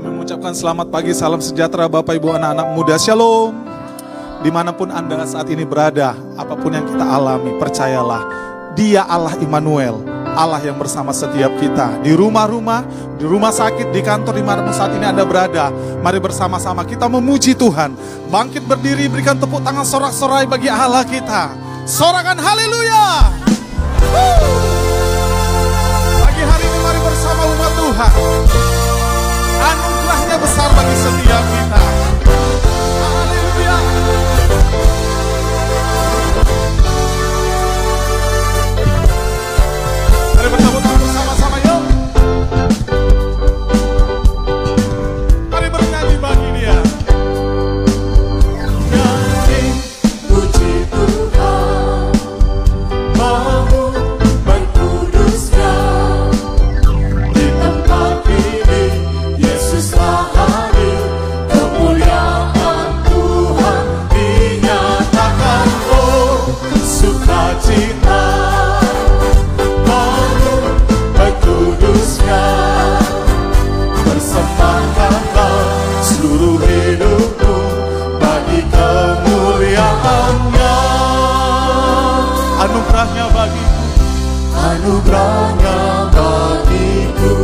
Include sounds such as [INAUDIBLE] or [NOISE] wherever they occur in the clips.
Kami mengucapkan selamat pagi, salam sejahtera Bapak Ibu anak-anak muda. Shalom. Di mana pun Anda saat ini berada, apa pun yang kita alami, percayalah, dia Allah Immanuel, Allah yang bersama setiap kita. Di rumah-rumah, di rumah sakit, di kantor, di mana pun saat ini Anda berada. Mari bersama-sama kita memuji Tuhan. Bangkit berdiri, berikan tepuk tangan sorak-sorai bagi Allah kita. Sorakan haleluya. Pagi hari ini mari bersama umat Tuhan. Anugerahnya besar bagi setiap kita. Haleluya. Mari bertepuk Anugerahnya bagiku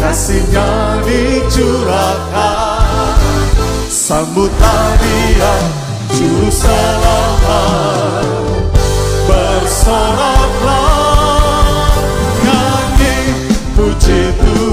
Kasihnya dicurahkan Sambutlah dia Juru selamat. Bersoraklah Nyanyi puji Tuhan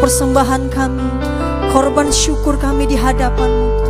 persembahan kami, korban syukur kami di hadapan-Mu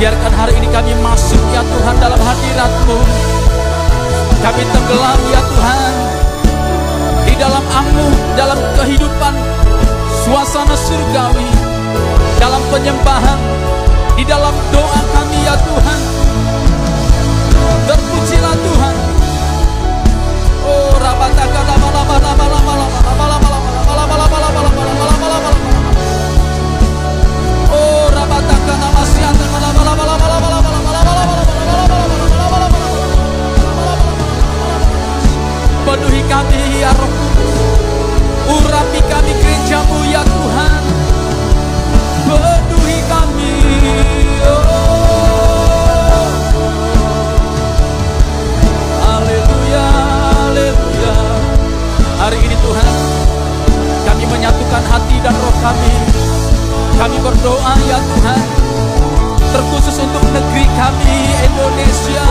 Biarkan hari ini kami masuk ya Tuhan dalam hadiratmu. Kami tenggelam ya Tuhan. Di dalam amu, dalam kehidupan suasana surgawi. Dalam penyembahan, di dalam doa kami ya Tuhan. Terpujilah Tuhan. Oh, rabataka lama lama lama lama lama lama kami ya Roh Kudus. Urapi kami gerejamu ya Tuhan Penuhi kami oh. Haleluya, haleluya Hari ini Tuhan Kami menyatukan hati dan roh kami Kami berdoa ya Tuhan Terkhusus untuk negeri kami Indonesia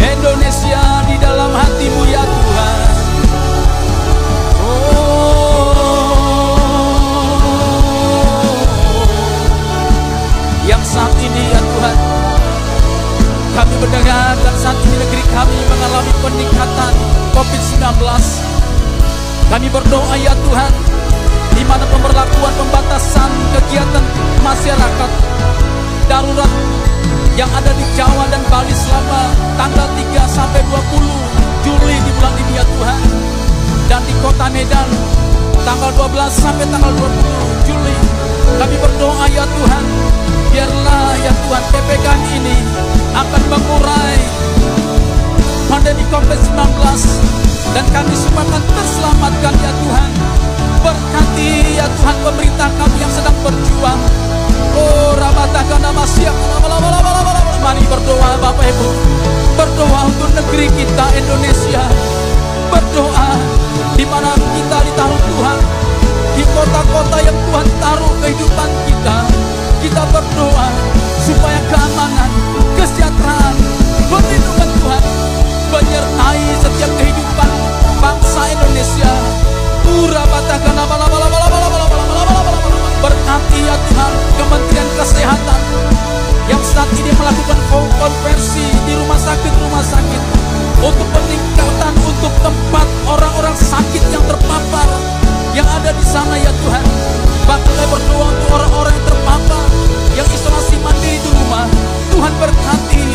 Indonesia di dalam hatimu ya Tuhan saat ini ya Tuhan. Kami mendengar dan saat ini negeri kami mengalami peningkatan COVID-19. Kami berdoa ya Tuhan di mana pemberlakuan pembatasan kegiatan masyarakat darurat yang ada di Jawa dan Bali selama tanggal 3 sampai 20 Juli di bulan ini ya Tuhan. Dan di kota Medan tanggal 12 sampai tanggal 20 Juli kami berdoa ya Tuhan biarlah ya Tuhan PPKM ini akan mengurai pandemi COVID-19 dan kami semua akan terselamatkan ya Tuhan. Berkati ya Tuhan pemerintah kami yang sedang berjuang. Oh rabataka nama siap mari berdoa Bapak Ibu. Berdoa untuk negeri kita Indonesia. Berdoa di mana kita ditaruh Tuhan. Di kota-kota yang Tuhan taruh kehidupan kita kita berdoa supaya keamanan, kesejahteraan, perlindungan Tuhan menyertai setiap kehidupan bangsa Indonesia. Pura batakan berkati ya Tuhan Kementerian Kesehatan yang saat ini melakukan konversi di rumah sakit-rumah sakit untuk peningkatan untuk tempat orang-orang sakit yang terpapar yang ada di sana ya Tuhan. Bahkan berdoa untuk orang-orang yang terpapar yang isolasi mandiri di rumah. Tuhan berkati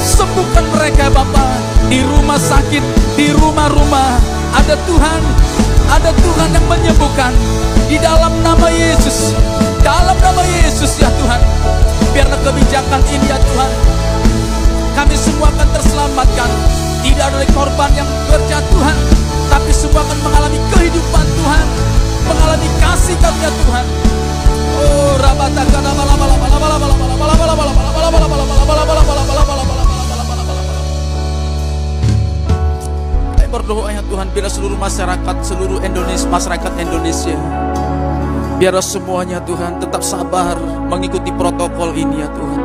sembuhkan mereka Bapak di rumah sakit di rumah-rumah ada Tuhan ada Tuhan yang menyembuhkan. Di dalam nama Yesus dalam nama Yesus ya Tuhan. Biarlah kebijakan ini ya Tuhan. Kami semua akan terselamatkan. Tidak ada korban yang berjatuhan tapi semua akan mengalami kehidupan Tuhan. Mengalami kasih karunia Tuhan berdoa ya Tuhan biar seluruh masyarakat seluruh Indonesia masyarakat Indonesia. Biarlah semuanya Tuhan tetap sabar mengikuti protokol ini ya Tuhan.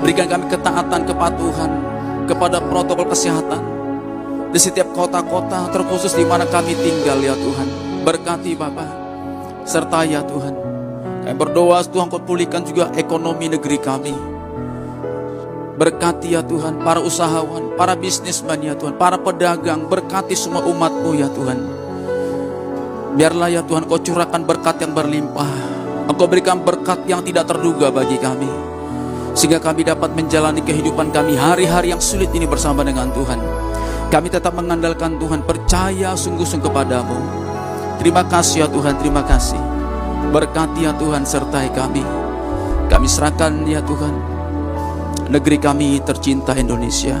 Berikan kami ketaatan kepatuhan kepada protokol kesehatan. Di setiap kota-kota terkhusus di mana kami tinggal ya Tuhan. Berkati Bapak serta ya Tuhan Kami berdoa Tuhan kau pulihkan juga ekonomi negeri kami. Berkati ya Tuhan para usahawan, para bisnismen ya Tuhan, para pedagang, berkati semua umatmu ya Tuhan. Biarlah ya Tuhan kau curahkan berkat yang berlimpah. Engkau berikan berkat yang tidak terduga bagi kami. Sehingga kami dapat menjalani kehidupan kami hari-hari yang sulit ini bersama dengan Tuhan. Kami tetap mengandalkan Tuhan, percaya sungguh-sungguh kepadamu. Terima kasih ya Tuhan, terima kasih. Berkati ya Tuhan sertai kami. Kami serahkan ya Tuhan negeri kami tercinta Indonesia.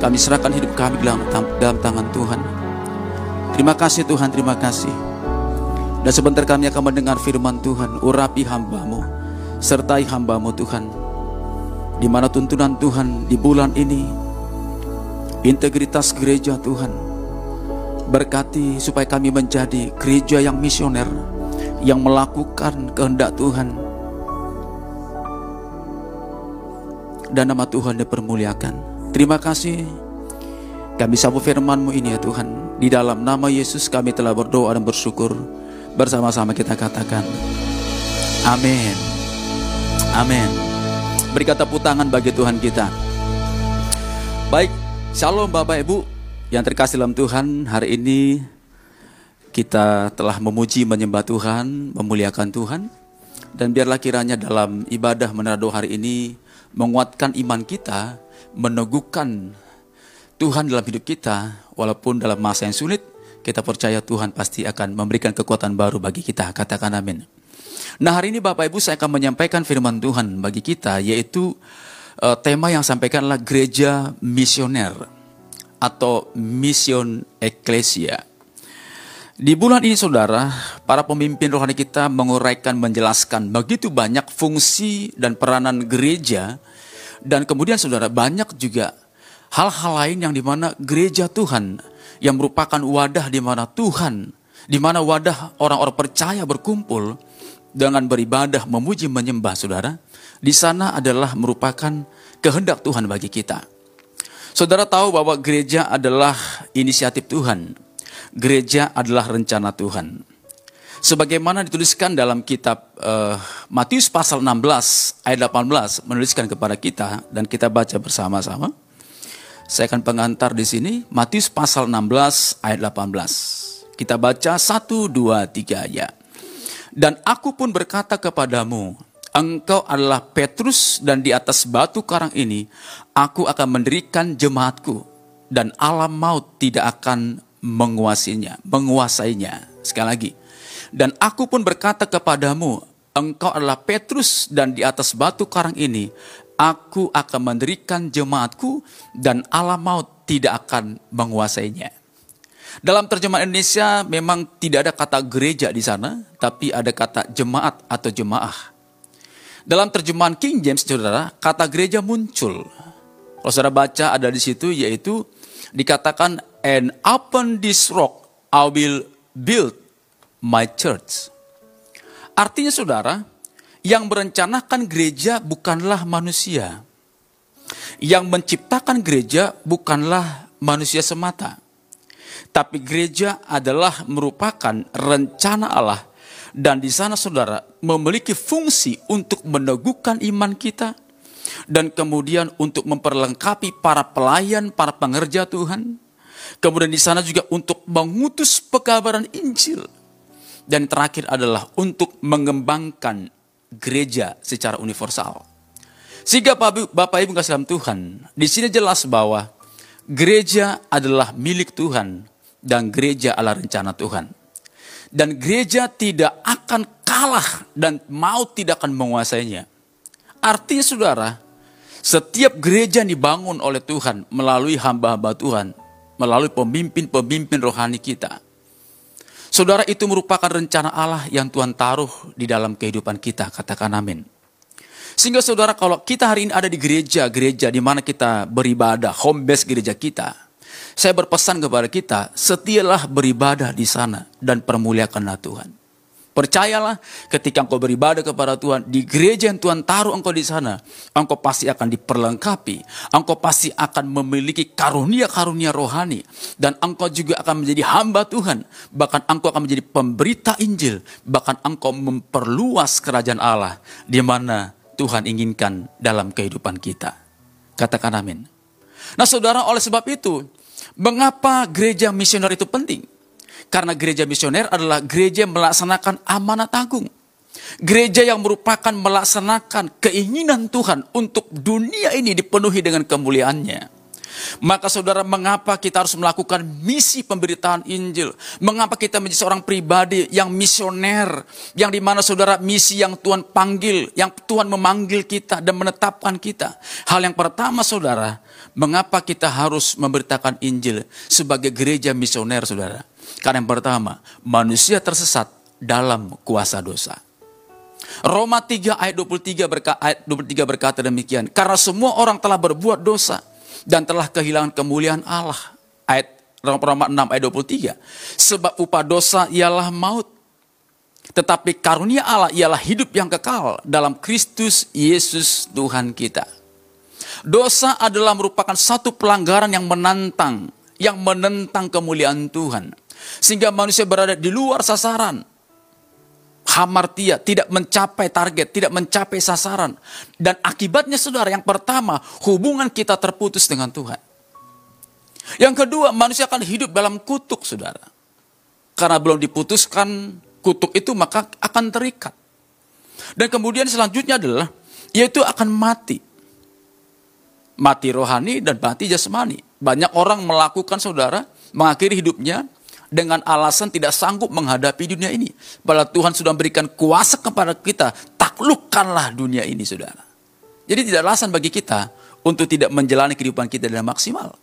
Kami serahkan hidup kami dalam, dalam tangan Tuhan. Terima kasih Tuhan, terima kasih. Dan sebentar kami akan mendengar firman Tuhan, urapi hambamu, sertai hambamu Tuhan. Di mana tuntunan Tuhan di bulan ini, integritas gereja Tuhan, berkati supaya kami menjadi gereja yang misioner, yang melakukan kehendak Tuhan, dan nama Tuhan dipermuliakan. Terima kasih kami sambut firman-Mu ini ya Tuhan. Di dalam nama Yesus kami telah berdoa dan bersyukur. Bersama-sama kita katakan. Amin. Amin. Beri kata tangan bagi Tuhan kita. Baik, Shalom Bapak Ibu yang terkasih dalam Tuhan. Hari ini kita telah memuji menyembah Tuhan, memuliakan Tuhan. Dan biarlah kiranya dalam ibadah menaruh hari ini menguatkan iman kita, meneguhkan Tuhan dalam hidup kita, walaupun dalam masa yang sulit, kita percaya Tuhan pasti akan memberikan kekuatan baru bagi kita. Katakan amin. Nah hari ini Bapak Ibu saya akan menyampaikan firman Tuhan bagi kita, yaitu uh, tema yang sampaikanlah gereja misioner atau mission ecclesia. Di bulan ini saudara, para pemimpin rohani kita menguraikan, menjelaskan begitu banyak fungsi dan peranan gereja. Dan kemudian saudara, banyak juga hal-hal lain yang di mana gereja Tuhan yang merupakan wadah di mana Tuhan, di mana wadah orang-orang percaya berkumpul dengan beribadah, memuji, menyembah saudara. Di sana adalah merupakan kehendak Tuhan bagi kita. Saudara tahu bahwa gereja adalah inisiatif Tuhan gereja adalah rencana Tuhan. Sebagaimana dituliskan dalam kitab uh, Matius pasal 16 ayat 18 menuliskan kepada kita dan kita baca bersama-sama. Saya akan pengantar di sini Matius pasal 16 ayat 18. Kita baca 1 2 3 ya. Dan aku pun berkata kepadamu, engkau adalah Petrus dan di atas batu karang ini aku akan mendirikan jemaatku dan alam maut tidak akan menguasainya, menguasainya. Sekali lagi. Dan aku pun berkata kepadamu, engkau adalah Petrus dan di atas batu karang ini aku akan mendirikan jemaatku dan alam maut tidak akan menguasainya. Dalam terjemahan Indonesia memang tidak ada kata gereja di sana, tapi ada kata jemaat atau jemaah. Dalam terjemahan King James, saudara, kata gereja muncul. Kalau saudara baca ada di situ, yaitu dikatakan and upon this rock I will build my church. Artinya saudara, yang merencanakan gereja bukanlah manusia. Yang menciptakan gereja bukanlah manusia semata. Tapi gereja adalah merupakan rencana Allah dan di sana saudara memiliki fungsi untuk meneguhkan iman kita dan kemudian untuk memperlengkapi para pelayan, para pengerja Tuhan Kemudian di sana juga untuk mengutus pekabaran Injil. Dan terakhir adalah untuk mengembangkan gereja secara universal. Sehingga Bapak Ibu kasih dalam Tuhan, di sini jelas bahwa gereja adalah milik Tuhan dan gereja adalah rencana Tuhan. Dan gereja tidak akan kalah dan mau tidak akan menguasainya. Artinya saudara, setiap gereja yang dibangun oleh Tuhan melalui hamba-hamba Tuhan melalui pemimpin-pemimpin rohani kita. Saudara itu merupakan rencana Allah yang Tuhan taruh di dalam kehidupan kita, katakan amin. Sehingga saudara kalau kita hari ini ada di gereja-gereja di mana kita beribadah, home base gereja kita. Saya berpesan kepada kita, setialah beribadah di sana dan permuliakanlah Tuhan. Percayalah ketika engkau beribadah kepada Tuhan di gereja yang Tuhan taruh engkau di sana, engkau pasti akan diperlengkapi, engkau pasti akan memiliki karunia-karunia rohani dan engkau juga akan menjadi hamba Tuhan, bahkan engkau akan menjadi pemberita Injil, bahkan engkau memperluas kerajaan Allah di mana Tuhan inginkan dalam kehidupan kita. Katakan amin. Nah, Saudara, oleh sebab itu, mengapa gereja misioner itu penting? Karena gereja misioner adalah gereja yang melaksanakan amanat agung. Gereja yang merupakan melaksanakan keinginan Tuhan untuk dunia ini dipenuhi dengan kemuliaannya. Maka saudara, mengapa kita harus melakukan misi pemberitaan Injil? Mengapa kita menjadi seorang pribadi yang misioner? Yang di mana saudara, misi yang Tuhan panggil, yang Tuhan memanggil kita dan menetapkan kita. Hal yang pertama saudara, mengapa kita harus memberitakan Injil sebagai gereja misioner saudara? Karena yang pertama, manusia tersesat dalam kuasa dosa. Roma 3 ayat 23 berkata, ayat 23 berkata demikian. Karena semua orang telah berbuat dosa dan telah kehilangan kemuliaan Allah. Ayat Roma 6 ayat 23. Sebab upah dosa ialah maut. Tetapi karunia Allah ialah hidup yang kekal dalam Kristus Yesus Tuhan kita. Dosa adalah merupakan satu pelanggaran yang menantang, yang menentang kemuliaan Tuhan. Sehingga manusia berada di luar sasaran. Hamartia, tidak mencapai target, tidak mencapai sasaran. Dan akibatnya saudara, yang pertama, hubungan kita terputus dengan Tuhan. Yang kedua, manusia akan hidup dalam kutuk saudara. Karena belum diputuskan kutuk itu maka akan terikat. Dan kemudian selanjutnya adalah, yaitu akan mati. Mati rohani dan mati jasmani. Banyak orang melakukan saudara, mengakhiri hidupnya dengan alasan tidak sanggup menghadapi dunia ini. Padahal Tuhan sudah memberikan kuasa kepada kita, taklukkanlah dunia ini, saudara. Jadi tidak alasan bagi kita untuk tidak menjalani kehidupan kita dengan maksimal.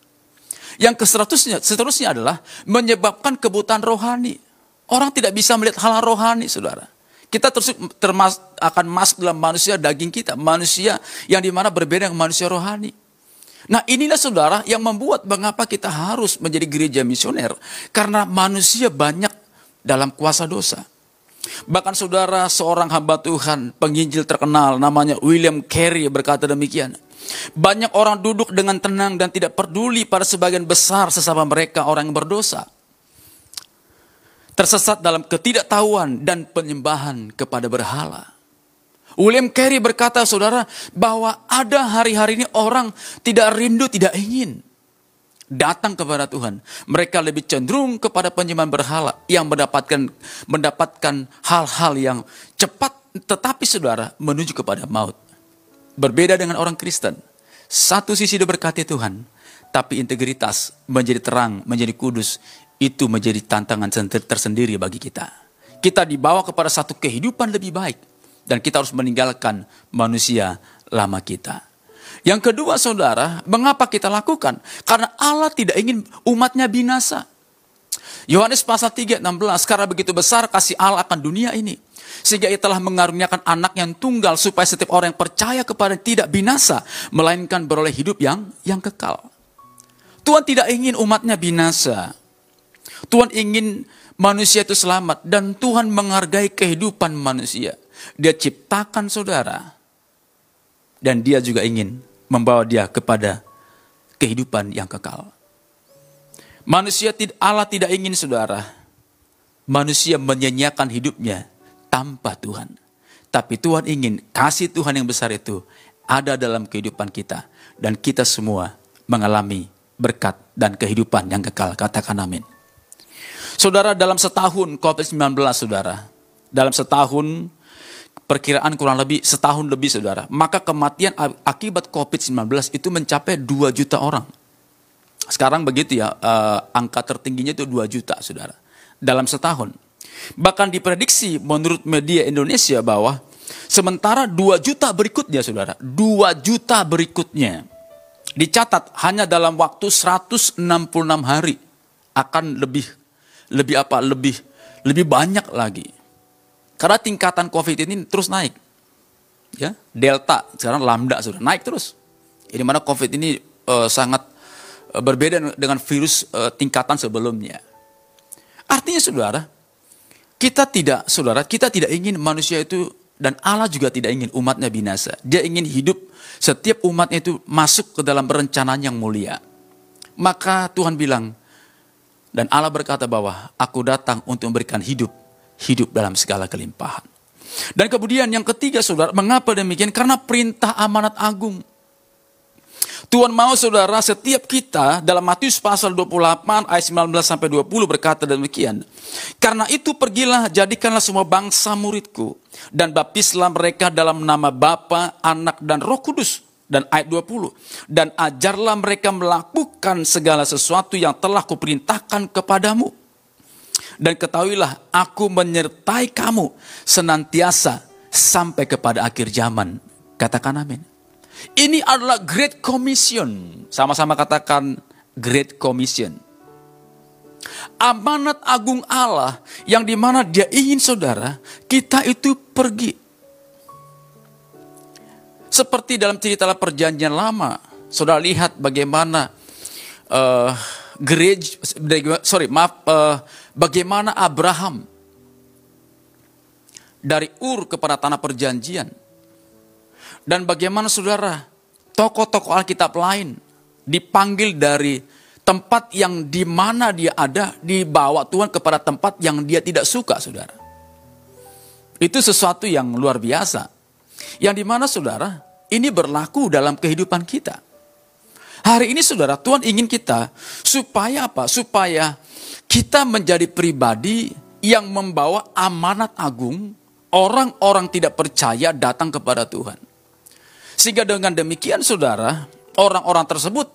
Yang keseterusnya, seterusnya adalah menyebabkan kebutaan rohani. Orang tidak bisa melihat hal, -hal rohani, saudara. Kita terus termas, akan masuk dalam manusia daging kita, manusia yang di mana berbeda dengan manusia rohani. Nah inilah saudara yang membuat mengapa kita harus menjadi gereja misioner. Karena manusia banyak dalam kuasa dosa. Bahkan saudara seorang hamba Tuhan, penginjil terkenal namanya William Carey berkata demikian. Banyak orang duduk dengan tenang dan tidak peduli pada sebagian besar sesama mereka orang yang berdosa. Tersesat dalam ketidaktahuan dan penyembahan kepada berhala. William Carey berkata, saudara, bahwa ada hari-hari ini orang tidak rindu, tidak ingin datang kepada Tuhan. Mereka lebih cenderung kepada penyembahan berhala yang mendapatkan mendapatkan hal-hal yang cepat, tetapi saudara menuju kepada maut. Berbeda dengan orang Kristen. Satu sisi diberkati Tuhan, tapi integritas menjadi terang, menjadi kudus, itu menjadi tantangan tersendiri bagi kita. Kita dibawa kepada satu kehidupan lebih baik dan kita harus meninggalkan manusia lama kita. Yang kedua saudara, mengapa kita lakukan? Karena Allah tidak ingin umatnya binasa. Yohanes pasal 3 16, karena begitu besar kasih Allah akan dunia ini. Sehingga ia telah mengaruniakan anak yang tunggal supaya setiap orang yang percaya kepada tidak binasa. Melainkan beroleh hidup yang yang kekal. Tuhan tidak ingin umatnya binasa. Tuhan ingin manusia itu selamat. Dan Tuhan menghargai kehidupan manusia. Dia ciptakan saudara. Dan dia juga ingin membawa dia kepada kehidupan yang kekal. Manusia Allah tidak ingin saudara. Manusia menyanyiakan hidupnya tanpa Tuhan. Tapi Tuhan ingin kasih Tuhan yang besar itu ada dalam kehidupan kita. Dan kita semua mengalami berkat dan kehidupan yang kekal. Katakan amin. Saudara dalam setahun COVID-19 saudara. Dalam setahun perkiraan kurang lebih setahun lebih saudara. Maka kematian akibat COVID-19 itu mencapai 2 juta orang. Sekarang begitu ya, uh, angka tertingginya itu 2 juta saudara. Dalam setahun. Bahkan diprediksi menurut media Indonesia bahwa sementara 2 juta berikutnya saudara. 2 juta berikutnya. Dicatat hanya dalam waktu 166 hari akan lebih lebih apa lebih lebih banyak lagi karena tingkatan COVID ini terus naik. Ya, Delta sekarang lambda sudah naik terus. Ini mana COVID ini uh, sangat uh, berbeda dengan virus uh, tingkatan sebelumnya. Artinya saudara, Kita tidak, saudara, kita tidak ingin manusia itu dan Allah juga tidak ingin umatnya binasa. Dia ingin hidup setiap umatnya itu masuk ke dalam perencanaan yang mulia. Maka Tuhan bilang, dan Allah berkata bahwa aku datang untuk memberikan hidup, hidup dalam segala kelimpahan. Dan kemudian yang ketiga saudara, mengapa demikian? Karena perintah amanat agung. Tuhan mau saudara setiap kita dalam Matius pasal 28 ayat 19 sampai 20 berkata demikian. Karena itu pergilah jadikanlah semua bangsa muridku dan baptislah mereka dalam nama Bapa, Anak dan Roh Kudus. Dan ayat 20. Dan ajarlah mereka melakukan segala sesuatu yang telah kuperintahkan kepadamu. Dan ketahuilah aku menyertai kamu senantiasa sampai kepada akhir zaman. Katakan amin. Ini adalah Great Commission. Sama-sama katakan Great Commission. Amanat agung Allah yang di mana dia ingin saudara, kita itu pergi. Seperti dalam cerita perjanjian lama, saudara lihat bagaimana uh, gereja, sorry maaf, uh, bagaimana Abraham dari Ur kepada tanah perjanjian dan bagaimana saudara, tokoh-tokoh Alkitab lain dipanggil dari tempat yang di mana dia ada, dibawa Tuhan kepada tempat yang dia tidak suka, saudara. Itu sesuatu yang luar biasa. Yang di mana saudara, ini berlaku dalam kehidupan kita. Hari ini saudara, Tuhan ingin kita supaya apa? Supaya kita menjadi pribadi yang membawa amanat agung, orang-orang tidak percaya datang kepada Tuhan. Sehingga dengan demikian saudara, orang-orang tersebut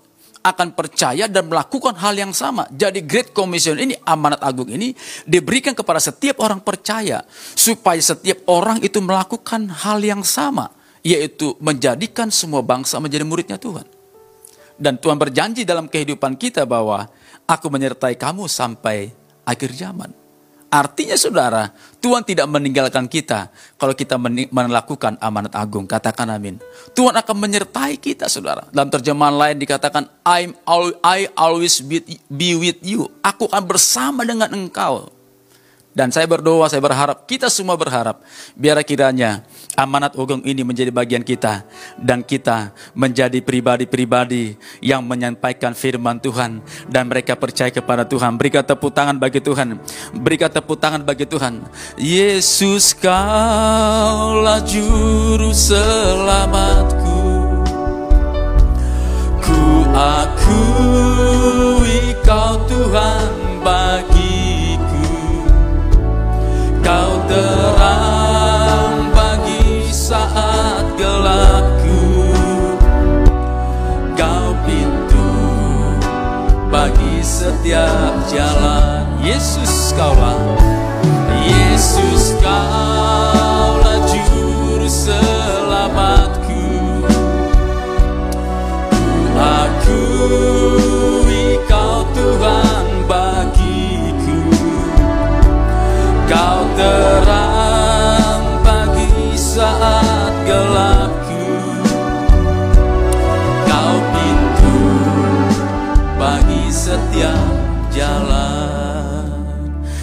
akan percaya dan melakukan hal yang sama. Jadi Great Commission ini, amanat agung ini diberikan kepada setiap orang percaya. Supaya setiap orang itu melakukan hal yang sama. Yaitu menjadikan semua bangsa menjadi muridnya Tuhan. Dan Tuhan berjanji dalam kehidupan kita bahwa aku menyertai kamu sampai akhir zaman. Artinya saudara, Tuhan tidak meninggalkan kita kalau kita melakukan amanat agung. Katakan amin. Tuhan akan menyertai kita saudara. Dalam terjemahan lain dikatakan, I'm all, I always be with you. Aku akan bersama dengan engkau. Dan saya berdoa, saya berharap, kita semua berharap, biar kiranya amanat agung ini menjadi bagian kita. Dan kita menjadi pribadi-pribadi yang menyampaikan firman Tuhan. Dan mereka percaya kepada Tuhan. Berikan tepuk tangan bagi Tuhan. Berikan tepuk tangan bagi Tuhan. Yesus kaulah juru selamatku. Ku akui kau Tuhan setiap jalan. Yesus kaulah. Yesus kaulah juru selamatku. Ku akui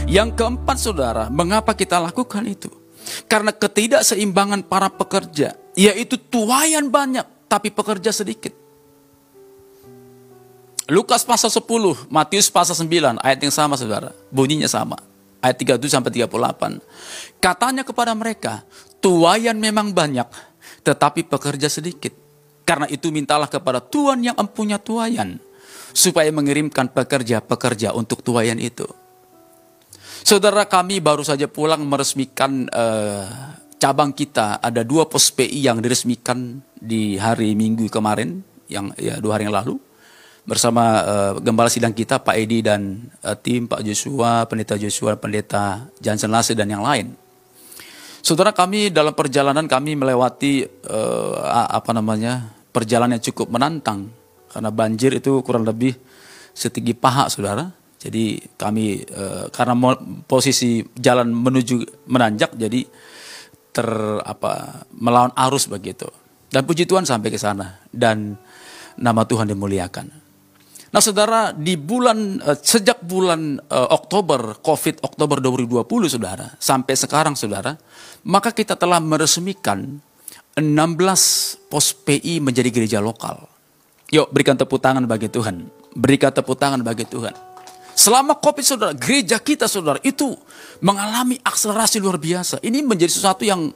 Yang keempat saudara, mengapa kita lakukan itu? Karena ketidakseimbangan para pekerja, yaitu tuayan banyak tapi pekerja sedikit. Lukas pasal 10, Matius pasal 9, ayat yang sama saudara. Bunyinya sama. Ayat 37 sampai 38. Katanya kepada mereka, tuayan memang banyak, tetapi pekerja sedikit. Karena itu mintalah kepada Tuhan yang empunya tuayan, supaya mengirimkan pekerja-pekerja untuk tuayan itu. Saudara kami baru saja pulang meresmikan eh, cabang kita. Ada dua pos PI yang diresmikan di hari Minggu kemarin, yang ya dua hari yang lalu bersama uh, gembala sidang kita Pak Edi dan uh, tim Pak Joshua, Pendeta Joshua, Pendeta Johnson Lase dan yang lain. Saudara kami dalam perjalanan kami melewati uh, apa namanya perjalanan yang cukup menantang karena banjir itu kurang lebih setinggi paha saudara. Jadi kami uh, karena posisi jalan menuju menanjak jadi ter apa melawan arus begitu. Dan puji Tuhan sampai ke sana dan nama Tuhan dimuliakan. Nah, saudara, di bulan eh, sejak bulan eh, Oktober COVID Oktober 2020, saudara, sampai sekarang, saudara, maka kita telah meresmikan 16 pos PI menjadi gereja lokal. Yuk, berikan tepuk tangan bagi Tuhan. Berikan tepuk tangan bagi Tuhan. Selama COVID, saudara, gereja kita, saudara, itu mengalami akselerasi luar biasa. Ini menjadi sesuatu yang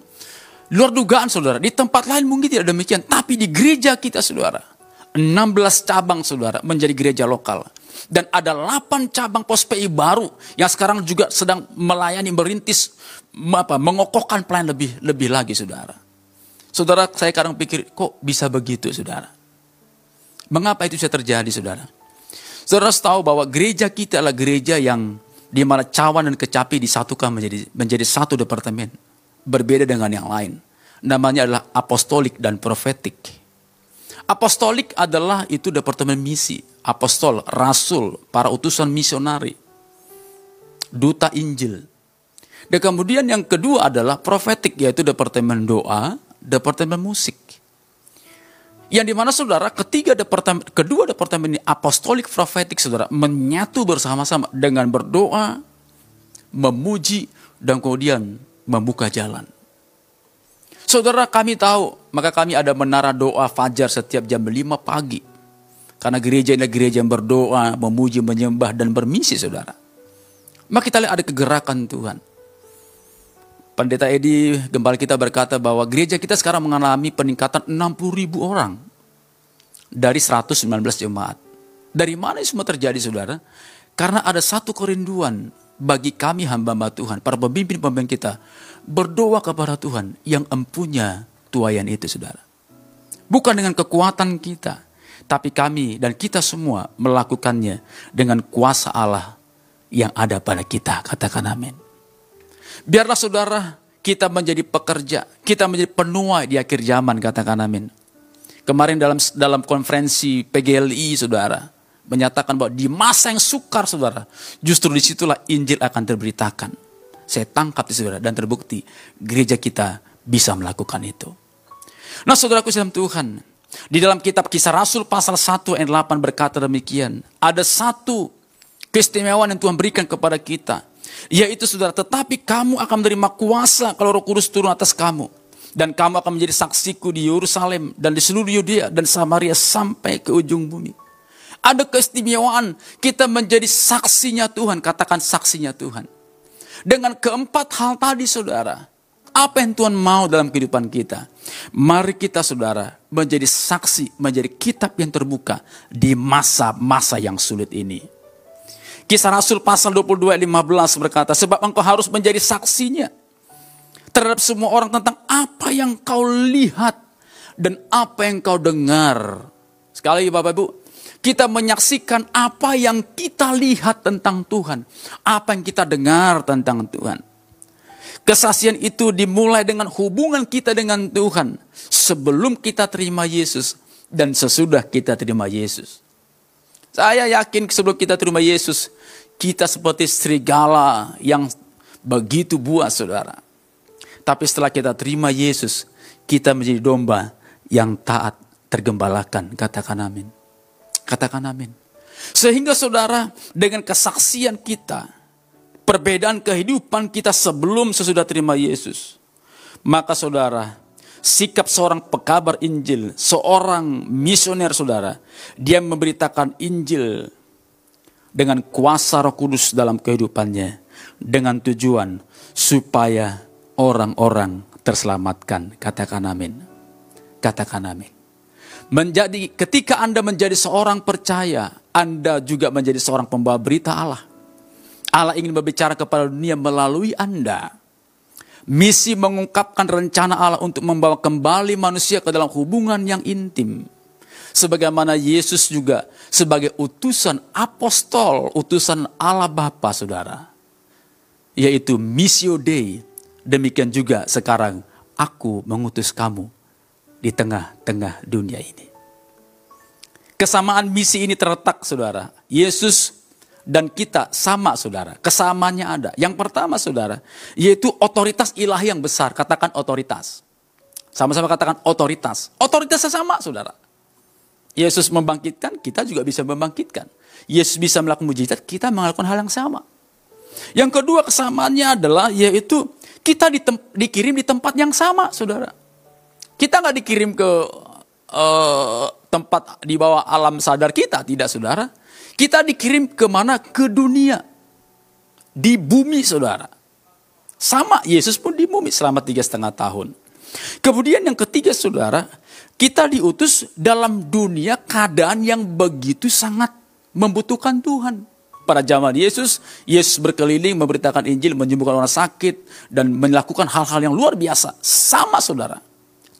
luar dugaan, saudara. Di tempat lain mungkin tidak demikian, tapi di gereja kita, saudara, 16 cabang saudara menjadi gereja lokal. Dan ada 8 cabang pos PI baru yang sekarang juga sedang melayani, merintis, apa, mengokohkan pelayan lebih lebih lagi saudara. Saudara saya kadang pikir kok bisa begitu saudara. Mengapa itu bisa terjadi saudara? Saudara tahu bahwa gereja kita adalah gereja yang di mana cawan dan kecapi disatukan menjadi menjadi satu departemen. Berbeda dengan yang lain. Namanya adalah apostolik dan profetik. Apostolik adalah itu departemen misi, apostol, rasul, para utusan misionari, duta Injil. Dan kemudian yang kedua adalah profetik, yaitu departemen doa, departemen musik. Yang di mana saudara ketiga departemen, kedua departemen ini apostolik profetik saudara menyatu bersama-sama dengan berdoa, memuji dan kemudian membuka jalan. Saudara kami tahu, maka kami ada menara doa fajar setiap jam 5 pagi. Karena gereja ini gereja yang berdoa, memuji, menyembah, dan bermisi saudara. Maka kita lihat ada kegerakan Tuhan. Pendeta Edi, gembala kita berkata bahwa gereja kita sekarang mengalami peningkatan 60 ribu orang. Dari 119 jemaat. Dari mana semua terjadi saudara? Karena ada satu kerinduan bagi kami hamba-hamba Tuhan, para pemimpin-pemimpin kita, berdoa kepada Tuhan yang empunya tuayan itu saudara. Bukan dengan kekuatan kita, tapi kami dan kita semua melakukannya dengan kuasa Allah yang ada pada kita. Katakan amin. Biarlah saudara kita menjadi pekerja, kita menjadi penuai di akhir zaman. Katakan amin. Kemarin dalam dalam konferensi PGLI saudara, menyatakan bahwa di masa yang sukar saudara, justru di situlah Injil akan terberitakan. Saya tangkap di saudara dan terbukti gereja kita bisa melakukan itu. Nah saudaraku dalam Tuhan, di dalam kitab kisah Rasul pasal 1 ayat 8 berkata demikian. Ada satu keistimewaan yang Tuhan berikan kepada kita. Yaitu saudara, tetapi kamu akan menerima kuasa kalau roh kudus turun atas kamu. Dan kamu akan menjadi saksiku di Yerusalem dan di seluruh Yudea dan Samaria sampai ke ujung bumi. Ada keistimewaan kita menjadi saksinya Tuhan, katakan saksinya Tuhan. Dengan keempat hal tadi saudara, apa yang Tuhan mau dalam kehidupan kita? Mari kita saudara menjadi saksi, menjadi kitab yang terbuka di masa-masa yang sulit ini. Kisah Rasul pasal 22 ayat 15 berkata, sebab engkau harus menjadi saksinya terhadap semua orang tentang apa yang kau lihat dan apa yang kau dengar. Sekali lagi Bapak Ibu, kita menyaksikan apa yang kita lihat tentang Tuhan, apa yang kita dengar tentang Tuhan. Kesaksian itu dimulai dengan hubungan kita dengan Tuhan sebelum kita terima Yesus dan sesudah kita terima Yesus. Saya yakin sebelum kita terima Yesus, kita seperti serigala yang begitu buas saudara. Tapi setelah kita terima Yesus, kita menjadi domba yang taat tergembalakan. Katakan amin. Katakan amin. Sehingga saudara dengan kesaksian kita, perbedaan kehidupan kita sebelum sesudah terima Yesus. Maka saudara, sikap seorang pekabar Injil, seorang misioner saudara, dia memberitakan Injil dengan kuasa Roh Kudus dalam kehidupannya dengan tujuan supaya orang-orang terselamatkan. Katakan amin. Katakan amin. Menjadi ketika Anda menjadi seorang percaya, Anda juga menjadi seorang pembawa berita Allah. Allah ingin berbicara kepada dunia melalui Anda. Misi mengungkapkan rencana Allah untuk membawa kembali manusia ke dalam hubungan yang intim. Sebagaimana Yesus juga sebagai utusan apostol, utusan Allah Bapa, saudara. Yaitu Missio Dei, Demikian juga sekarang aku mengutus kamu di tengah-tengah dunia ini. Kesamaan misi ini terletak saudara. Yesus dan kita sama saudara. Kesamaannya ada. Yang pertama saudara, yaitu otoritas ilahi yang besar. Katakan otoritas. Sama-sama katakan otoritas. Otoritasnya sama saudara. Yesus membangkitkan, kita juga bisa membangkitkan. Yesus bisa melakukan mujizat, kita melakukan hal yang sama. Yang kedua kesamaannya adalah yaitu kita ditem- dikirim di tempat yang sama, saudara. Kita nggak dikirim ke eh, tempat di bawah alam sadar kita, tidak saudara. Kita dikirim ke mana? Ke dunia. Di bumi, saudara. Sama, Yesus pun di bumi selama tiga setengah tahun. Kemudian yang ketiga, saudara, kita diutus dalam dunia keadaan yang begitu sangat membutuhkan Tuhan. Pada zaman Yesus, Yesus berkeliling memberitakan Injil, menyembuhkan orang sakit, dan melakukan hal-hal yang luar biasa. Sama saudara.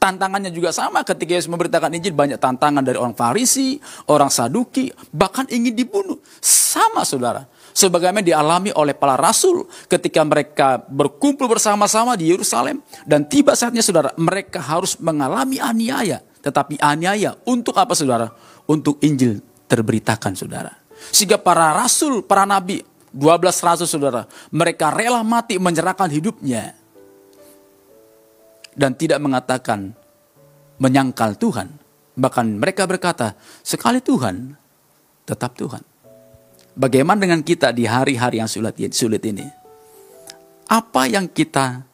Tantangannya juga sama ketika Yesus memberitakan Injil, banyak tantangan dari orang Farisi, orang Saduki, bahkan ingin dibunuh. Sama saudara. Sebagaimana dialami oleh para rasul ketika mereka berkumpul bersama-sama di Yerusalem. Dan tiba saatnya saudara, mereka harus mengalami aniaya. Tetapi aniaya untuk apa saudara? Untuk Injil terberitakan saudara. Sehingga para rasul, para nabi, 12 rasul saudara, mereka rela mati menyerahkan hidupnya. Dan tidak mengatakan menyangkal Tuhan. Bahkan mereka berkata, sekali Tuhan, tetap Tuhan. Bagaimana dengan kita di hari-hari yang sulit, ini? Apa yang kita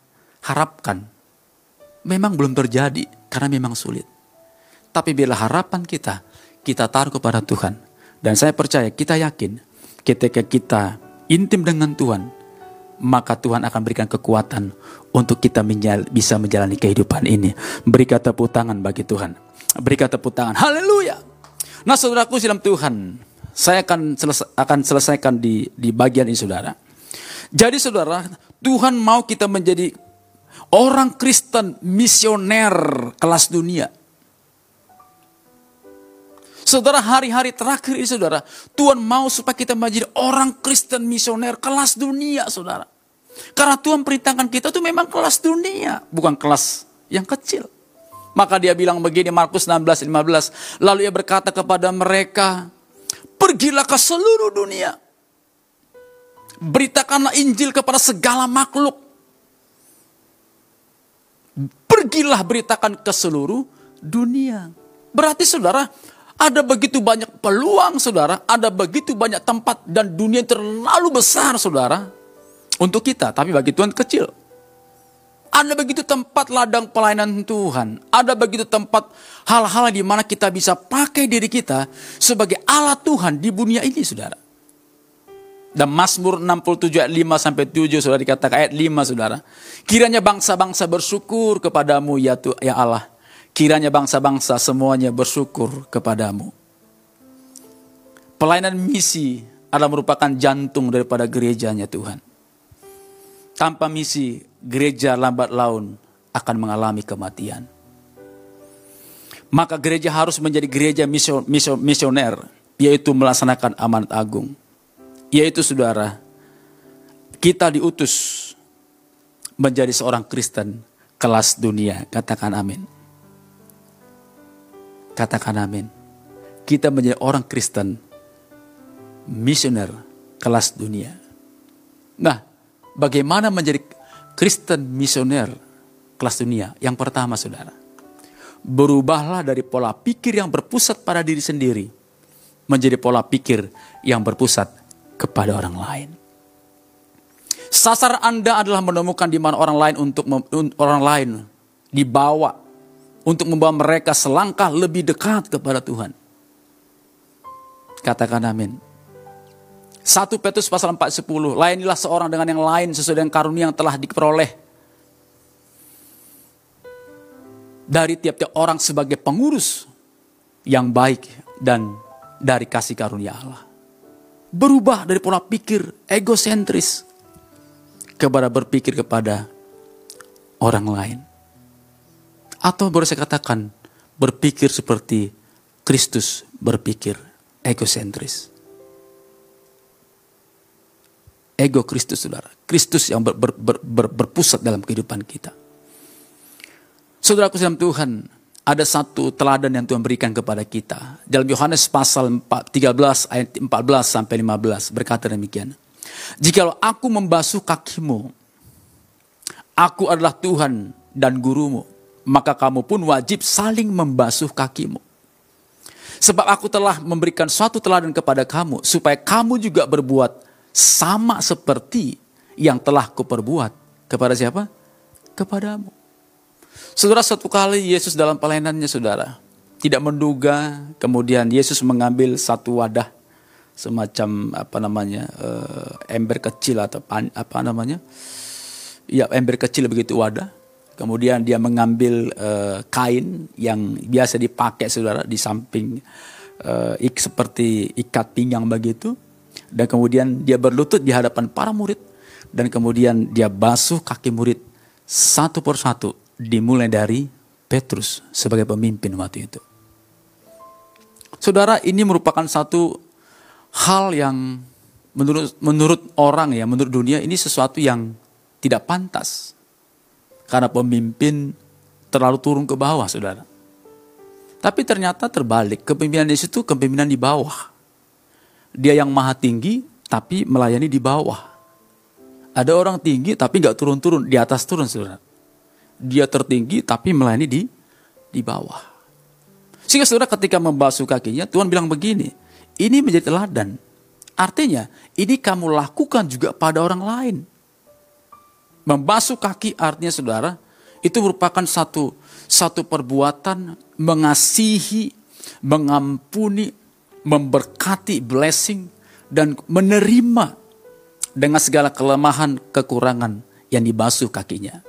harapkan memang belum terjadi karena memang sulit. Tapi bila harapan kita, kita taruh kepada Tuhan. Dan saya percaya, kita yakin ketika kita intim dengan Tuhan, maka Tuhan akan berikan kekuatan untuk kita menjal- bisa menjalani kehidupan ini. Berikan tepuk tangan bagi Tuhan. Berikan tepuk tangan. Haleluya. Nah saudaraku dalam Tuhan, saya akan, selesa- akan selesaikan di, di bagian ini saudara. Jadi saudara, Tuhan mau kita menjadi orang Kristen misioner kelas dunia. Saudara hari-hari terakhir ini saudara, Tuhan mau supaya kita menjadi orang Kristen misioner kelas dunia saudara. Karena Tuhan perintahkan kita itu memang kelas dunia, bukan kelas yang kecil. Maka dia bilang begini Markus 16, 15. Lalu ia berkata kepada mereka, pergilah ke seluruh dunia. Beritakanlah Injil kepada segala makhluk. Pergilah beritakan ke seluruh dunia. Berarti saudara, ada begitu banyak peluang saudara, ada begitu banyak tempat dan dunia terlalu besar saudara untuk kita, tapi bagi Tuhan kecil. Ada begitu tempat ladang pelayanan Tuhan. Ada begitu tempat hal-hal di mana kita bisa pakai diri kita sebagai alat Tuhan di dunia ini, saudara. Dan Mazmur 67 ayat 5 sampai 7 saudara dikatakan ayat 5 saudara. Kiranya bangsa-bangsa bersyukur kepadamu ya, Tuh, ya Allah. Kiranya bangsa-bangsa semuanya bersyukur kepadamu. Pelayanan misi adalah merupakan jantung daripada gerejanya Tuhan. Tanpa misi, gereja lambat laun akan mengalami kematian. Maka gereja harus menjadi gereja misio- misio- misioner, yaitu melaksanakan amanat agung. Yaitu saudara, kita diutus menjadi seorang Kristen kelas dunia. Katakan amin. Katakan amin. Kita menjadi orang Kristen misioner kelas dunia. Nah, bagaimana menjadi Kristen misioner kelas dunia? Yang pertama, saudara, berubahlah dari pola pikir yang berpusat pada diri sendiri menjadi pola pikir yang berpusat kepada orang lain. Sasar Anda adalah menemukan di mana orang lain untuk orang lain dibawa untuk membawa mereka selangkah lebih dekat kepada Tuhan. Katakan amin. 1 Petrus pasal 4 10. Layanilah seorang dengan yang lain sesuai dengan karunia yang telah diperoleh. Dari tiap-tiap orang sebagai pengurus yang baik dan dari kasih karunia Allah. Berubah dari pola pikir egosentris kepada berpikir kepada orang lain. Atau boleh saya katakan berpikir seperti Kristus berpikir egosentris. Ego Kristus saudara. Kristus yang ber, ber, ber, ber, berpusat dalam kehidupan kita. Saudaraku dalam Tuhan, ada satu teladan yang Tuhan berikan kepada kita. Dalam Yohanes pasal 4, 13 ayat 14 sampai 15 berkata demikian. Jikalau aku membasuh kakimu, aku adalah Tuhan dan gurumu, maka kamu pun wajib saling membasuh kakimu. Sebab aku telah memberikan suatu teladan kepada kamu, supaya kamu juga berbuat sama seperti yang telah kuperbuat. Kepada siapa? Kepadamu. Saudara, suatu kali Yesus dalam pelayanannya, saudara, tidak menduga, kemudian Yesus mengambil satu wadah, semacam apa namanya, eh, ember kecil atau apa namanya, ya ember kecil begitu wadah. Kemudian dia mengambil eh, kain yang biasa dipakai saudara di samping eh, ik seperti ikat pinggang begitu. Dan kemudian dia berlutut di hadapan para murid. Dan kemudian dia basuh kaki murid satu persatu dimulai dari Petrus sebagai pemimpin waktu itu. Saudara, ini merupakan satu hal yang menurut menurut orang ya, menurut dunia ini sesuatu yang tidak pantas. Karena pemimpin terlalu turun ke bawah, Saudara. Tapi ternyata terbalik, kepemimpinan Yesus itu kepemimpinan di bawah. Dia yang maha tinggi tapi melayani di bawah. Ada orang tinggi tapi nggak turun-turun, di atas turun, Saudara. Dia tertinggi tapi melayani di di bawah. Sehingga saudara ketika membasuh kakinya, Tuhan bilang begini, ini menjadi teladan. Artinya, ini kamu lakukan juga pada orang lain. Membasuh kaki artinya saudara, itu merupakan satu satu perbuatan mengasihi, mengampuni, memberkati, blessing, dan menerima dengan segala kelemahan, kekurangan yang dibasuh kakinya.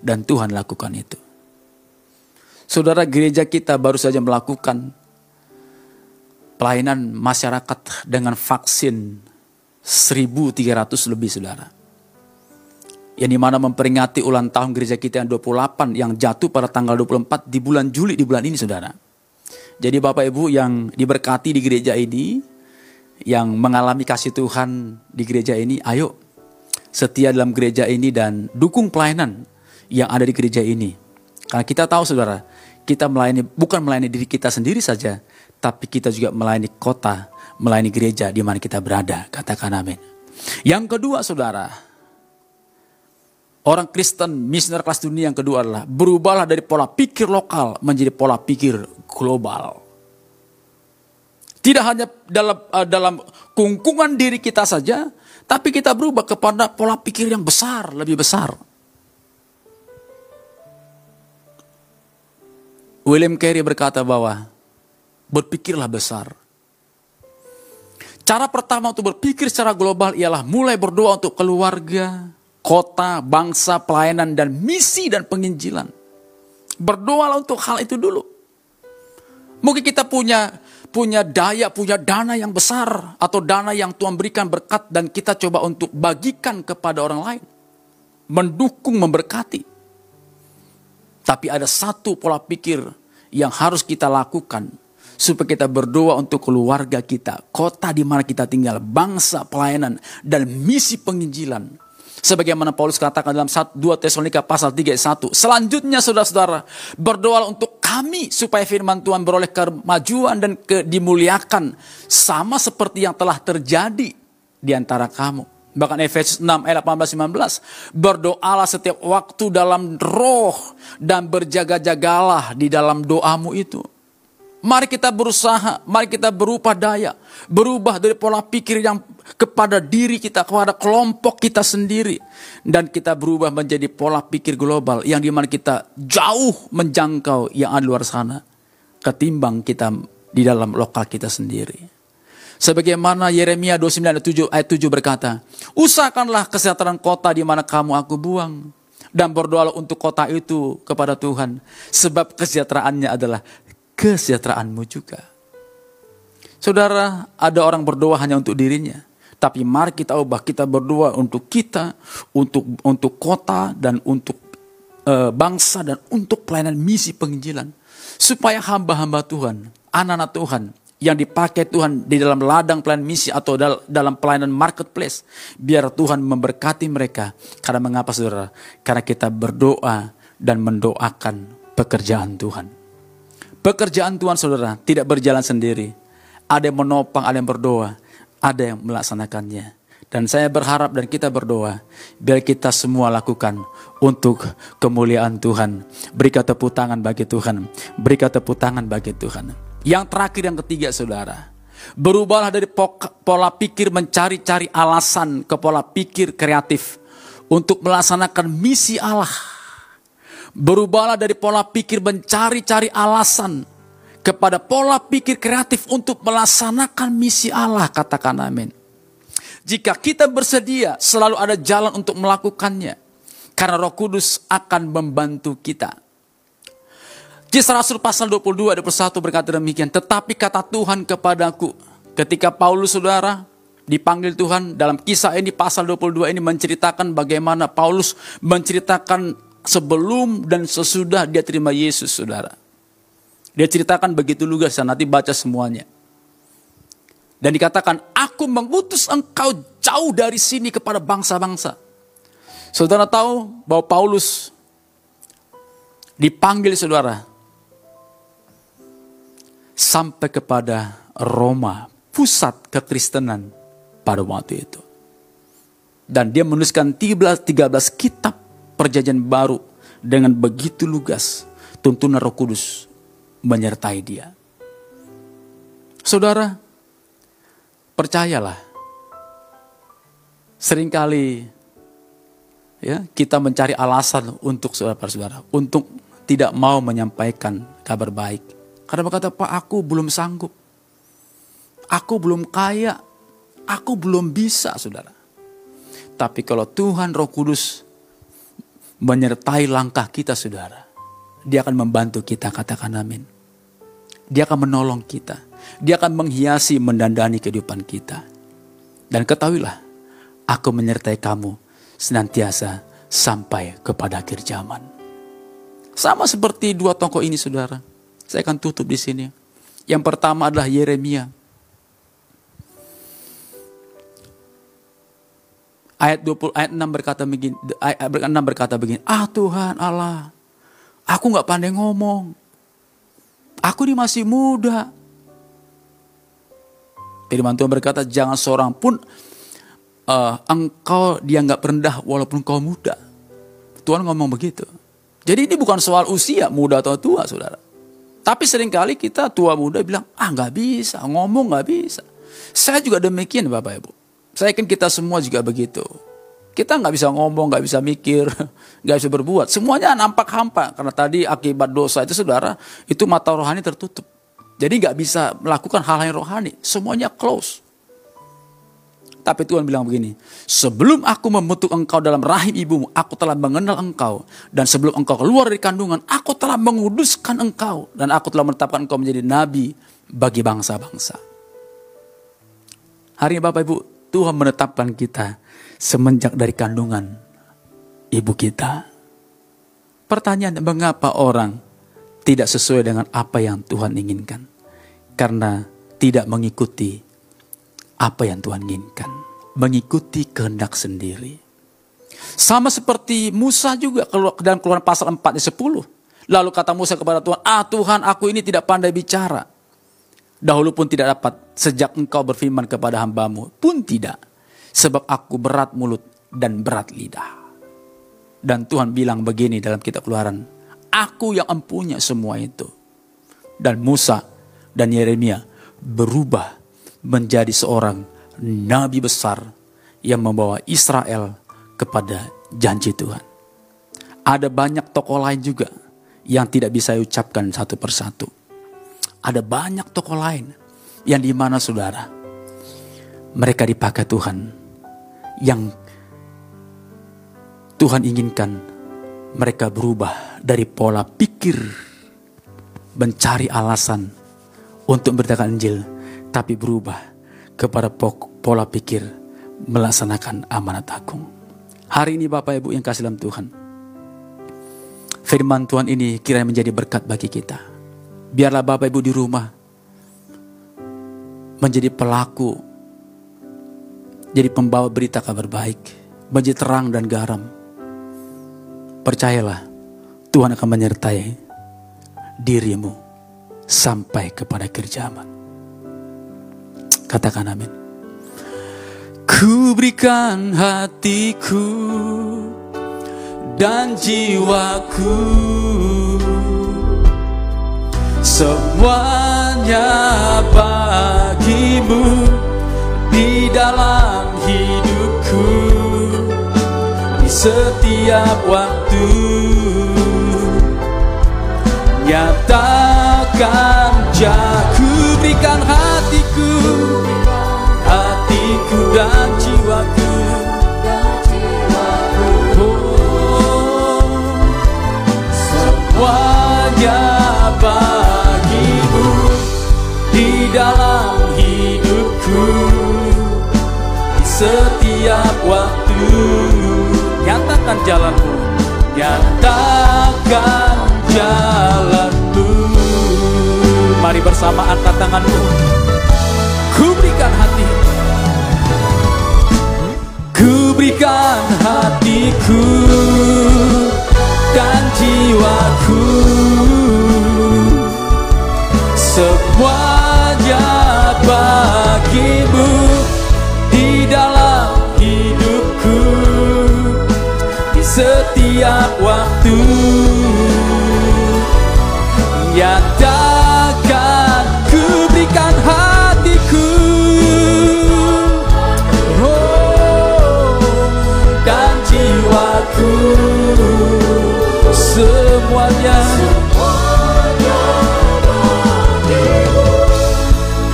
Dan Tuhan lakukan itu. Saudara gereja kita baru saja melakukan pelayanan masyarakat dengan vaksin 1300 lebih saudara. Yang di mana memperingati ulang tahun gereja kita yang 28 yang jatuh pada tanggal 24 di bulan Juli di bulan ini saudara. Jadi Bapak Ibu yang diberkati di gereja ini, yang mengalami kasih Tuhan di gereja ini, ayo setia dalam gereja ini dan dukung pelayanan yang ada di gereja ini. Karena kita tahu saudara, kita melayani bukan melayani diri kita sendiri saja, tapi kita juga melayani kota, melayani gereja di mana kita berada. Katakan amin. Yang kedua saudara, orang Kristen misioner kelas dunia yang kedua adalah berubahlah dari pola pikir lokal menjadi pola pikir global. Tidak hanya dalam uh, dalam kungkungan diri kita saja, tapi kita berubah kepada pola pikir yang besar, lebih besar. William Carey berkata bahwa berpikirlah besar. Cara pertama untuk berpikir secara global ialah mulai berdoa untuk keluarga, kota, bangsa, pelayanan, dan misi dan penginjilan. Berdoalah untuk hal itu dulu. Mungkin kita punya punya daya, punya dana yang besar atau dana yang Tuhan berikan berkat dan kita coba untuk bagikan kepada orang lain. Mendukung, memberkati. Tapi ada satu pola pikir yang harus kita lakukan supaya kita berdoa untuk keluarga kita, kota di mana kita tinggal, bangsa, pelayanan, dan misi penginjilan. Sebagaimana Paulus katakan dalam 2 Tesalonika pasal 3 ayat 1. Selanjutnya saudara-saudara, berdoa untuk kami supaya firman Tuhan beroleh kemajuan dan ke, dimuliakan sama seperti yang telah terjadi di antara kamu. Bahkan Efesus 6 ayat 18-19. Berdoalah setiap waktu dalam roh dan berjaga-jagalah di dalam doamu itu. Mari kita berusaha, mari kita berubah daya. Berubah dari pola pikir yang kepada diri kita, kepada kelompok kita sendiri. Dan kita berubah menjadi pola pikir global yang di mana kita jauh menjangkau yang ada luar sana. Ketimbang kita di dalam lokal kita sendiri. Sebagaimana Yeremia 29 ayat 7 berkata, Usahakanlah kesejahteraan kota di mana kamu aku buang. Dan berdoalah untuk kota itu kepada Tuhan. Sebab kesejahteraannya adalah kesejahteraanmu juga. Saudara, ada orang berdoa hanya untuk dirinya. Tapi mari kita ubah, kita berdoa untuk kita, untuk untuk kota dan untuk uh, bangsa dan untuk pelayanan misi penginjilan. Supaya hamba-hamba Tuhan, anak-anak Tuhan yang dipakai Tuhan di dalam ladang pelayanan misi atau dalam pelayanan marketplace. Biar Tuhan memberkati mereka. Karena mengapa saudara? Karena kita berdoa dan mendoakan pekerjaan Tuhan. Pekerjaan Tuhan saudara tidak berjalan sendiri. Ada yang menopang, ada yang berdoa, ada yang melaksanakannya. Dan saya berharap dan kita berdoa, biar kita semua lakukan untuk kemuliaan Tuhan. Berikan tepuk tangan bagi Tuhan. Berikan tepuk tangan bagi Tuhan. Yang terakhir yang ketiga saudara. Berubahlah dari pola pikir mencari-cari alasan ke pola pikir kreatif untuk melaksanakan misi Allah. Berubahlah dari pola pikir mencari-cari alasan kepada pola pikir kreatif untuk melaksanakan misi Allah. Katakan amin. Jika kita bersedia, selalu ada jalan untuk melakukannya. Karena roh kudus akan membantu kita. Kisah Rasul pasal 22 ayat 1 berkata demikian. Tetapi kata Tuhan kepadaku. Ketika Paulus saudara dipanggil Tuhan dalam kisah ini pasal 22 ini menceritakan bagaimana Paulus menceritakan sebelum dan sesudah dia terima Yesus saudara. Dia ceritakan begitu lugas nanti baca semuanya. Dan dikatakan, aku mengutus engkau jauh dari sini kepada bangsa-bangsa. Saudara tahu bahwa Paulus dipanggil saudara sampai kepada Roma, pusat kekristenan pada waktu itu. Dan dia menuliskan 13, 13 kitab perjanjian baru dengan begitu lugas tuntunan roh kudus menyertai dia. Saudara, percayalah. Seringkali ya kita mencari alasan untuk saudara-saudara untuk tidak mau menyampaikan kabar baik. Karena berkata, Pak aku belum sanggup. Aku belum kaya. Aku belum bisa saudara. Tapi kalau Tuhan roh kudus menyertai langkah kita saudara. Dia akan membantu kita katakan amin. Dia akan menolong kita. Dia akan menghiasi mendandani kehidupan kita. Dan ketahuilah, aku menyertai kamu senantiasa sampai kepada akhir zaman. Sama seperti dua tokoh ini saudara. Saya akan tutup di sini. Yang pertama adalah Yeremia. Ayat 20 ayat 6 berkata begini, ayat 6 berkata begini, "Ah Tuhan Allah, aku nggak pandai ngomong. Aku ini masih muda." Firman Tuhan berkata, "Jangan seorang pun uh, engkau dianggap rendah walaupun kau muda." Tuhan ngomong begitu. Jadi ini bukan soal usia muda atau tua, saudara. Tapi sering kali kita tua muda bilang, ah nggak bisa, ngomong nggak bisa. Saya juga demikian Bapak Ibu. Saya yakin kita semua juga begitu. Kita nggak bisa ngomong, nggak bisa mikir, [LAUGHS] nggak bisa berbuat. Semuanya nampak hampa. Karena tadi akibat dosa itu saudara, itu mata rohani tertutup. Jadi nggak bisa melakukan hal-hal yang rohani. Semuanya close. Tapi Tuhan bilang begini, sebelum aku membentuk engkau dalam rahim ibumu, aku telah mengenal engkau. Dan sebelum engkau keluar dari kandungan, aku telah menguduskan engkau. Dan aku telah menetapkan engkau menjadi nabi bagi bangsa-bangsa. Hari ini Bapak Ibu, Tuhan menetapkan kita semenjak dari kandungan ibu kita. Pertanyaan, mengapa orang tidak sesuai dengan apa yang Tuhan inginkan? Karena tidak mengikuti apa yang Tuhan inginkan. Mengikuti kehendak sendiri. Sama seperti Musa juga dalam keluaran pasal 4 ayat 10. Lalu kata Musa kepada Tuhan, ah Tuhan aku ini tidak pandai bicara. Dahulu pun tidak dapat, sejak engkau berfirman kepada hambamu pun tidak. Sebab aku berat mulut dan berat lidah. Dan Tuhan bilang begini dalam kitab keluaran, aku yang empunya semua itu. Dan Musa dan Yeremia berubah menjadi seorang nabi besar yang membawa Israel kepada janji Tuhan. Ada banyak tokoh lain juga yang tidak bisa ucapkan satu persatu. Ada banyak tokoh lain yang di mana saudara mereka dipakai Tuhan yang Tuhan inginkan mereka berubah dari pola pikir mencari alasan untuk memberitakan Injil tapi berubah kepada pola pikir melaksanakan amanat agung. Hari ini Bapak Ibu yang kasih dalam Tuhan. Firman Tuhan ini kiranya menjadi berkat bagi kita. Biarlah Bapak Ibu di rumah menjadi pelaku, jadi pembawa berita kabar baik, menjadi terang dan garam. Percayalah, Tuhan akan menyertai dirimu sampai kepada akhir zaman. Katakan amin. Ku berikan hatiku dan jiwaku semuanya bagimu di dalam hidupku di setiap waktu. Nyatakan jaku berikan hatiku jalanmu nyatakan jalanmu mari bersama angkat tanganmu ku berikan hati. Ku hatiku dan jiwaku semuanya.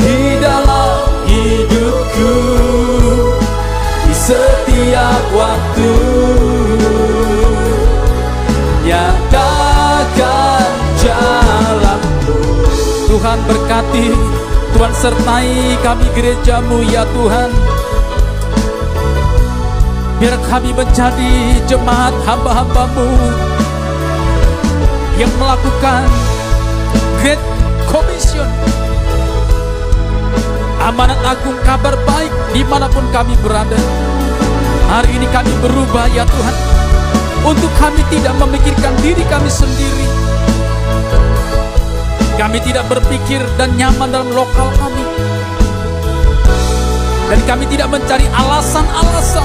Di dalam hidupku di setiap waktu. Nyatakan jalan. Tuhan berkati Tuhan sertai kami gerejamu ya Tuhan. Biar kami menjadi jemaat hamba-hambamu Yang melakukan Great Commission. Amanat agung kabar baik di mana pun kami berada. Hari ini kami berubah ya Tuhan Untuk kami tidak memikirkan diri kami sendiri. Kami tidak berpikir dan nyaman dalam lokal kami. Dan kami tidak mencari alasan-alasan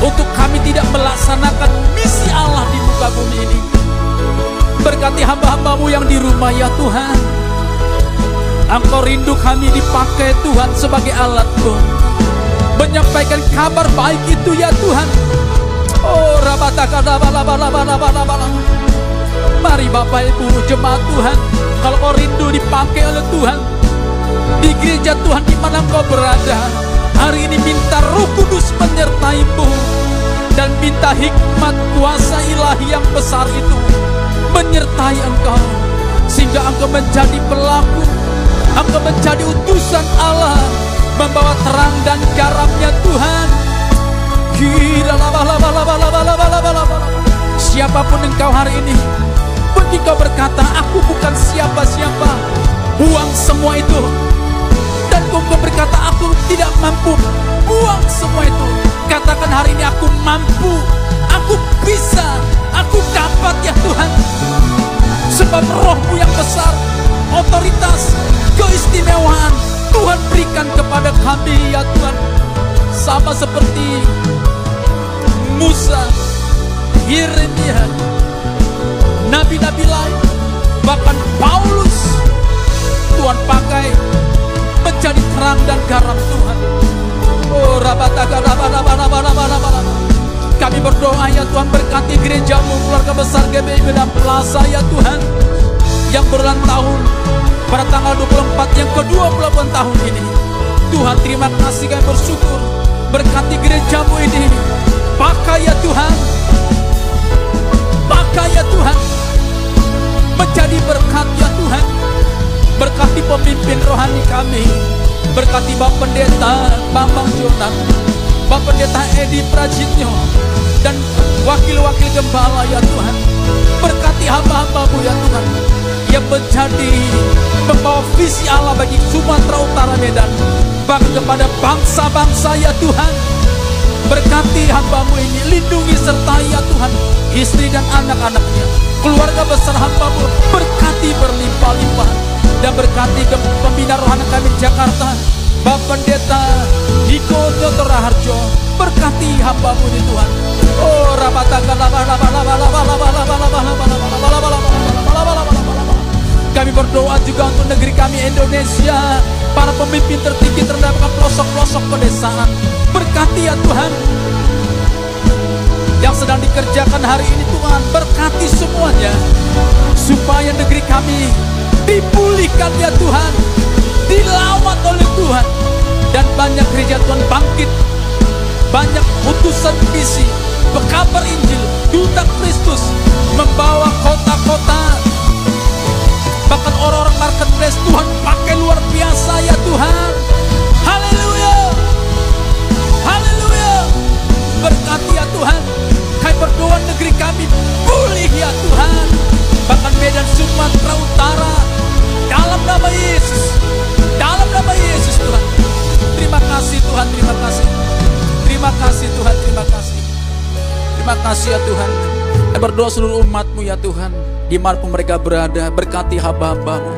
Untuk kami tidak melaksanakan misi Allah di muka bumi ini Berkati hamba-hambamu yang di rumah ya Tuhan. Engkau rindu kami dipakai Tuhan sebagai alatmu Menyampaikan kabar baik itu ya Tuhan. Oh rabataka Mari Bapak Ibu jemaat Tuhan Kalau kau rindu dipakai oleh Tuhan Di gereja Tuhan di mana kau berada Hari ini minta roh kudus menyertaimu Dan minta hikmat kuasa ilahi yang besar itu Menyertai engkau Sehingga engkau menjadi pelaku Engkau menjadi utusan Allah Membawa terang dan garamnya Tuhan. Siapa pun engkau hari ini Mungkin kau berkata Aku bukan siapa-siapa. Buang semua itu. Dan kau berkata Aku tidak mampu. Buang semua itu. Katakan hari ini aku mampu. Aku bisa dapat ya Tuhan. Sebab rohmu yang besar Otoritas Keistimewaan Tuhan berikan kepada kami ya Tuhan. Sama seperti Musa Yeremia Nabi-nabi lain Bahkan Paulus. Tuhan pakai Menjadi terang dan garam Tuhan. Oh rabataga rabaraba rabaraba rabaraba Kami berdoa ya Tuhan berkati gerejamu Keluarga besar GBI Medan Plaza ya Tuhan Yang berulang tahun Pada tanggal 24 yang ke-28 tahun ini. Tuhan terima kasih kami bersyukur Berkati gerejamu ini. Pakai ya Tuhan Pakai ya Tuhan Menjadi berkat ya Tuhan Berkati pemimpin rohani kami Berkati Bapak Pendeta Bambang Jonan Bapak Pendeta Edi Prajitnyo Dan wakil-wakil gembala ya Tuhan. Berkati hamba-hambamu ya Tuhan Yang menjadi Membawa visi Allah bagi Sumatera Utara Medan. Bahkan kepada bangsa-bangsa ya Tuhan. Berkati hambamu ini, lindungi sertai ya Tuhan Istri dan anak-anaknya. Keluarga besar hambamu Berkati berlimpah-limpah Dan berkati pembina rohani kami Jakarta Bapak Pendeta Niko Nyoto Raharjo Berkati hambamu ini Tuhan Oh rabataka laba laba laba laba laba laba laba laba laba laba laba laba laba laba Kami berdoa juga untuk negeri kami Indonesia. Para pemimpin tertinggi terhadap pelosok-pelosok pedesaan. Berkati ya Tuhan. Yang sedang dikerjakan hari ini Tuhan. Berkati semuanya. Supaya negeri kami dipulihkan ya Tuhan. Dilawat oleh Tuhan. Dan banyak gereja Tuhan bangkit. Banyak utusan misi. Pekabar Injil. Duta Kristus. Membawa kota-kota Bahkan orang-orang marketplace Tuhan pakai luar biasa ya Tuhan. Haleluya. Haleluya. Berkati ya Tuhan. Kami berdoa negeri kami pulih ya Tuhan. Bahkan Medan Sumatera Utara. Dalam nama Yesus. Dalam nama Yesus Tuhan. Terima kasih Tuhan. Terima kasih. Terima kasih Tuhan. Terima kasih. Terima kasih ya Tuhan. Saya berdoa seluruh umatmu ya Tuhan. Di mana pun mereka berada, berkati hamba-hambamu.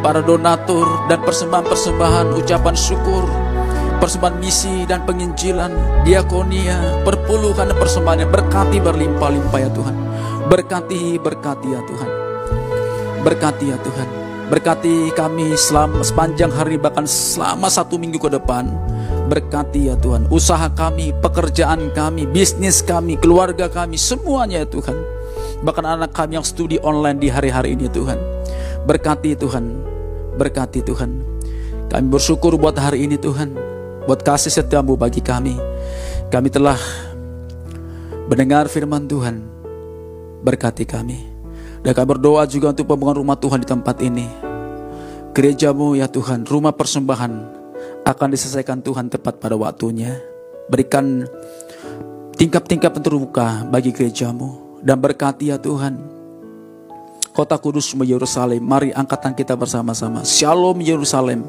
Para donatur dan persembahan-persembahan, ucapan syukur. Persembahan misi dan penginjilan, diakonia, perpuluhan dan persembahan yang berkati berlimpah-limpah ya Tuhan. Berkati, berkati ya Tuhan. Berkati ya Tuhan. Berkati kami selama sepanjang hari bahkan selama satu minggu ke depan. Berkati ya Tuhan. Usaha kami, pekerjaan kami, bisnis kami, keluarga kami, semuanya ya Tuhan. Bahkan anak kami yang studi online di hari-hari ini Tuhan. Berkati Tuhan. Berkati Tuhan. Kami bersyukur buat hari ini Tuhan. Buat kasih setiamu bagi kami. Kami telah mendengar firman Tuhan. Berkati kami. Dan kami berdoa juga untuk pembangunan rumah Tuhan di tempat ini. Gerejamu ya Tuhan, rumah persembahan akan diselesaikan Tuhan tepat pada waktunya. Berikan tingkap-tingkap terbuka bagi gerejamu. Dan berkati ya Tuhan. Kota kudus Yerusalem, mari angkatan kita bersama-sama. Shalom Yerusalem.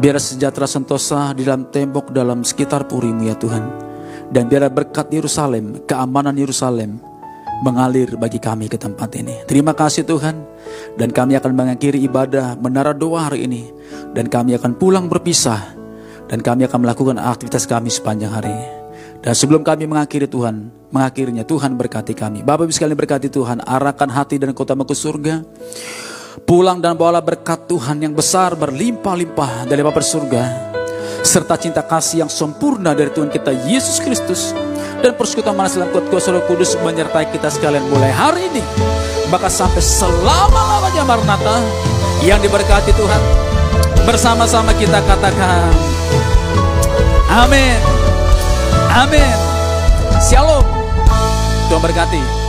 Biar sejahtera sentosa di dalam tembok dalam sekitar purimu ya Tuhan. Dan biar berkat Yerusalem, keamanan Yerusalem mengalir bagi kami ke tempat ini. Terima kasih Tuhan. Dan kami akan mengakhiri ibadah menara doa hari ini. Dan kami akan pulang berpisah. Dan kami akan melakukan aktivitas kami sepanjang hari. Dan sebelum kami mengakhiri Tuhan, mengakhirinya Tuhan berkati kami. Bapak Ibu sekalian berkati Tuhan, arahkan hati dan kota ke surga. Pulang dan bawalah berkat Tuhan yang besar berlimpah-limpah dari Bapa surga. Serta cinta kasih yang sempurna dari Tuhan kita Yesus Kristus. Dan persekutuan manas dalam kuasa roh kudus menyertai kita sekalian mulai hari ini. Maka sampai selama-lamanya Maranatha yang diberkati Tuhan. Bersama-sama kita katakan. Amin. Amin. Shalom. Tuhan berkati.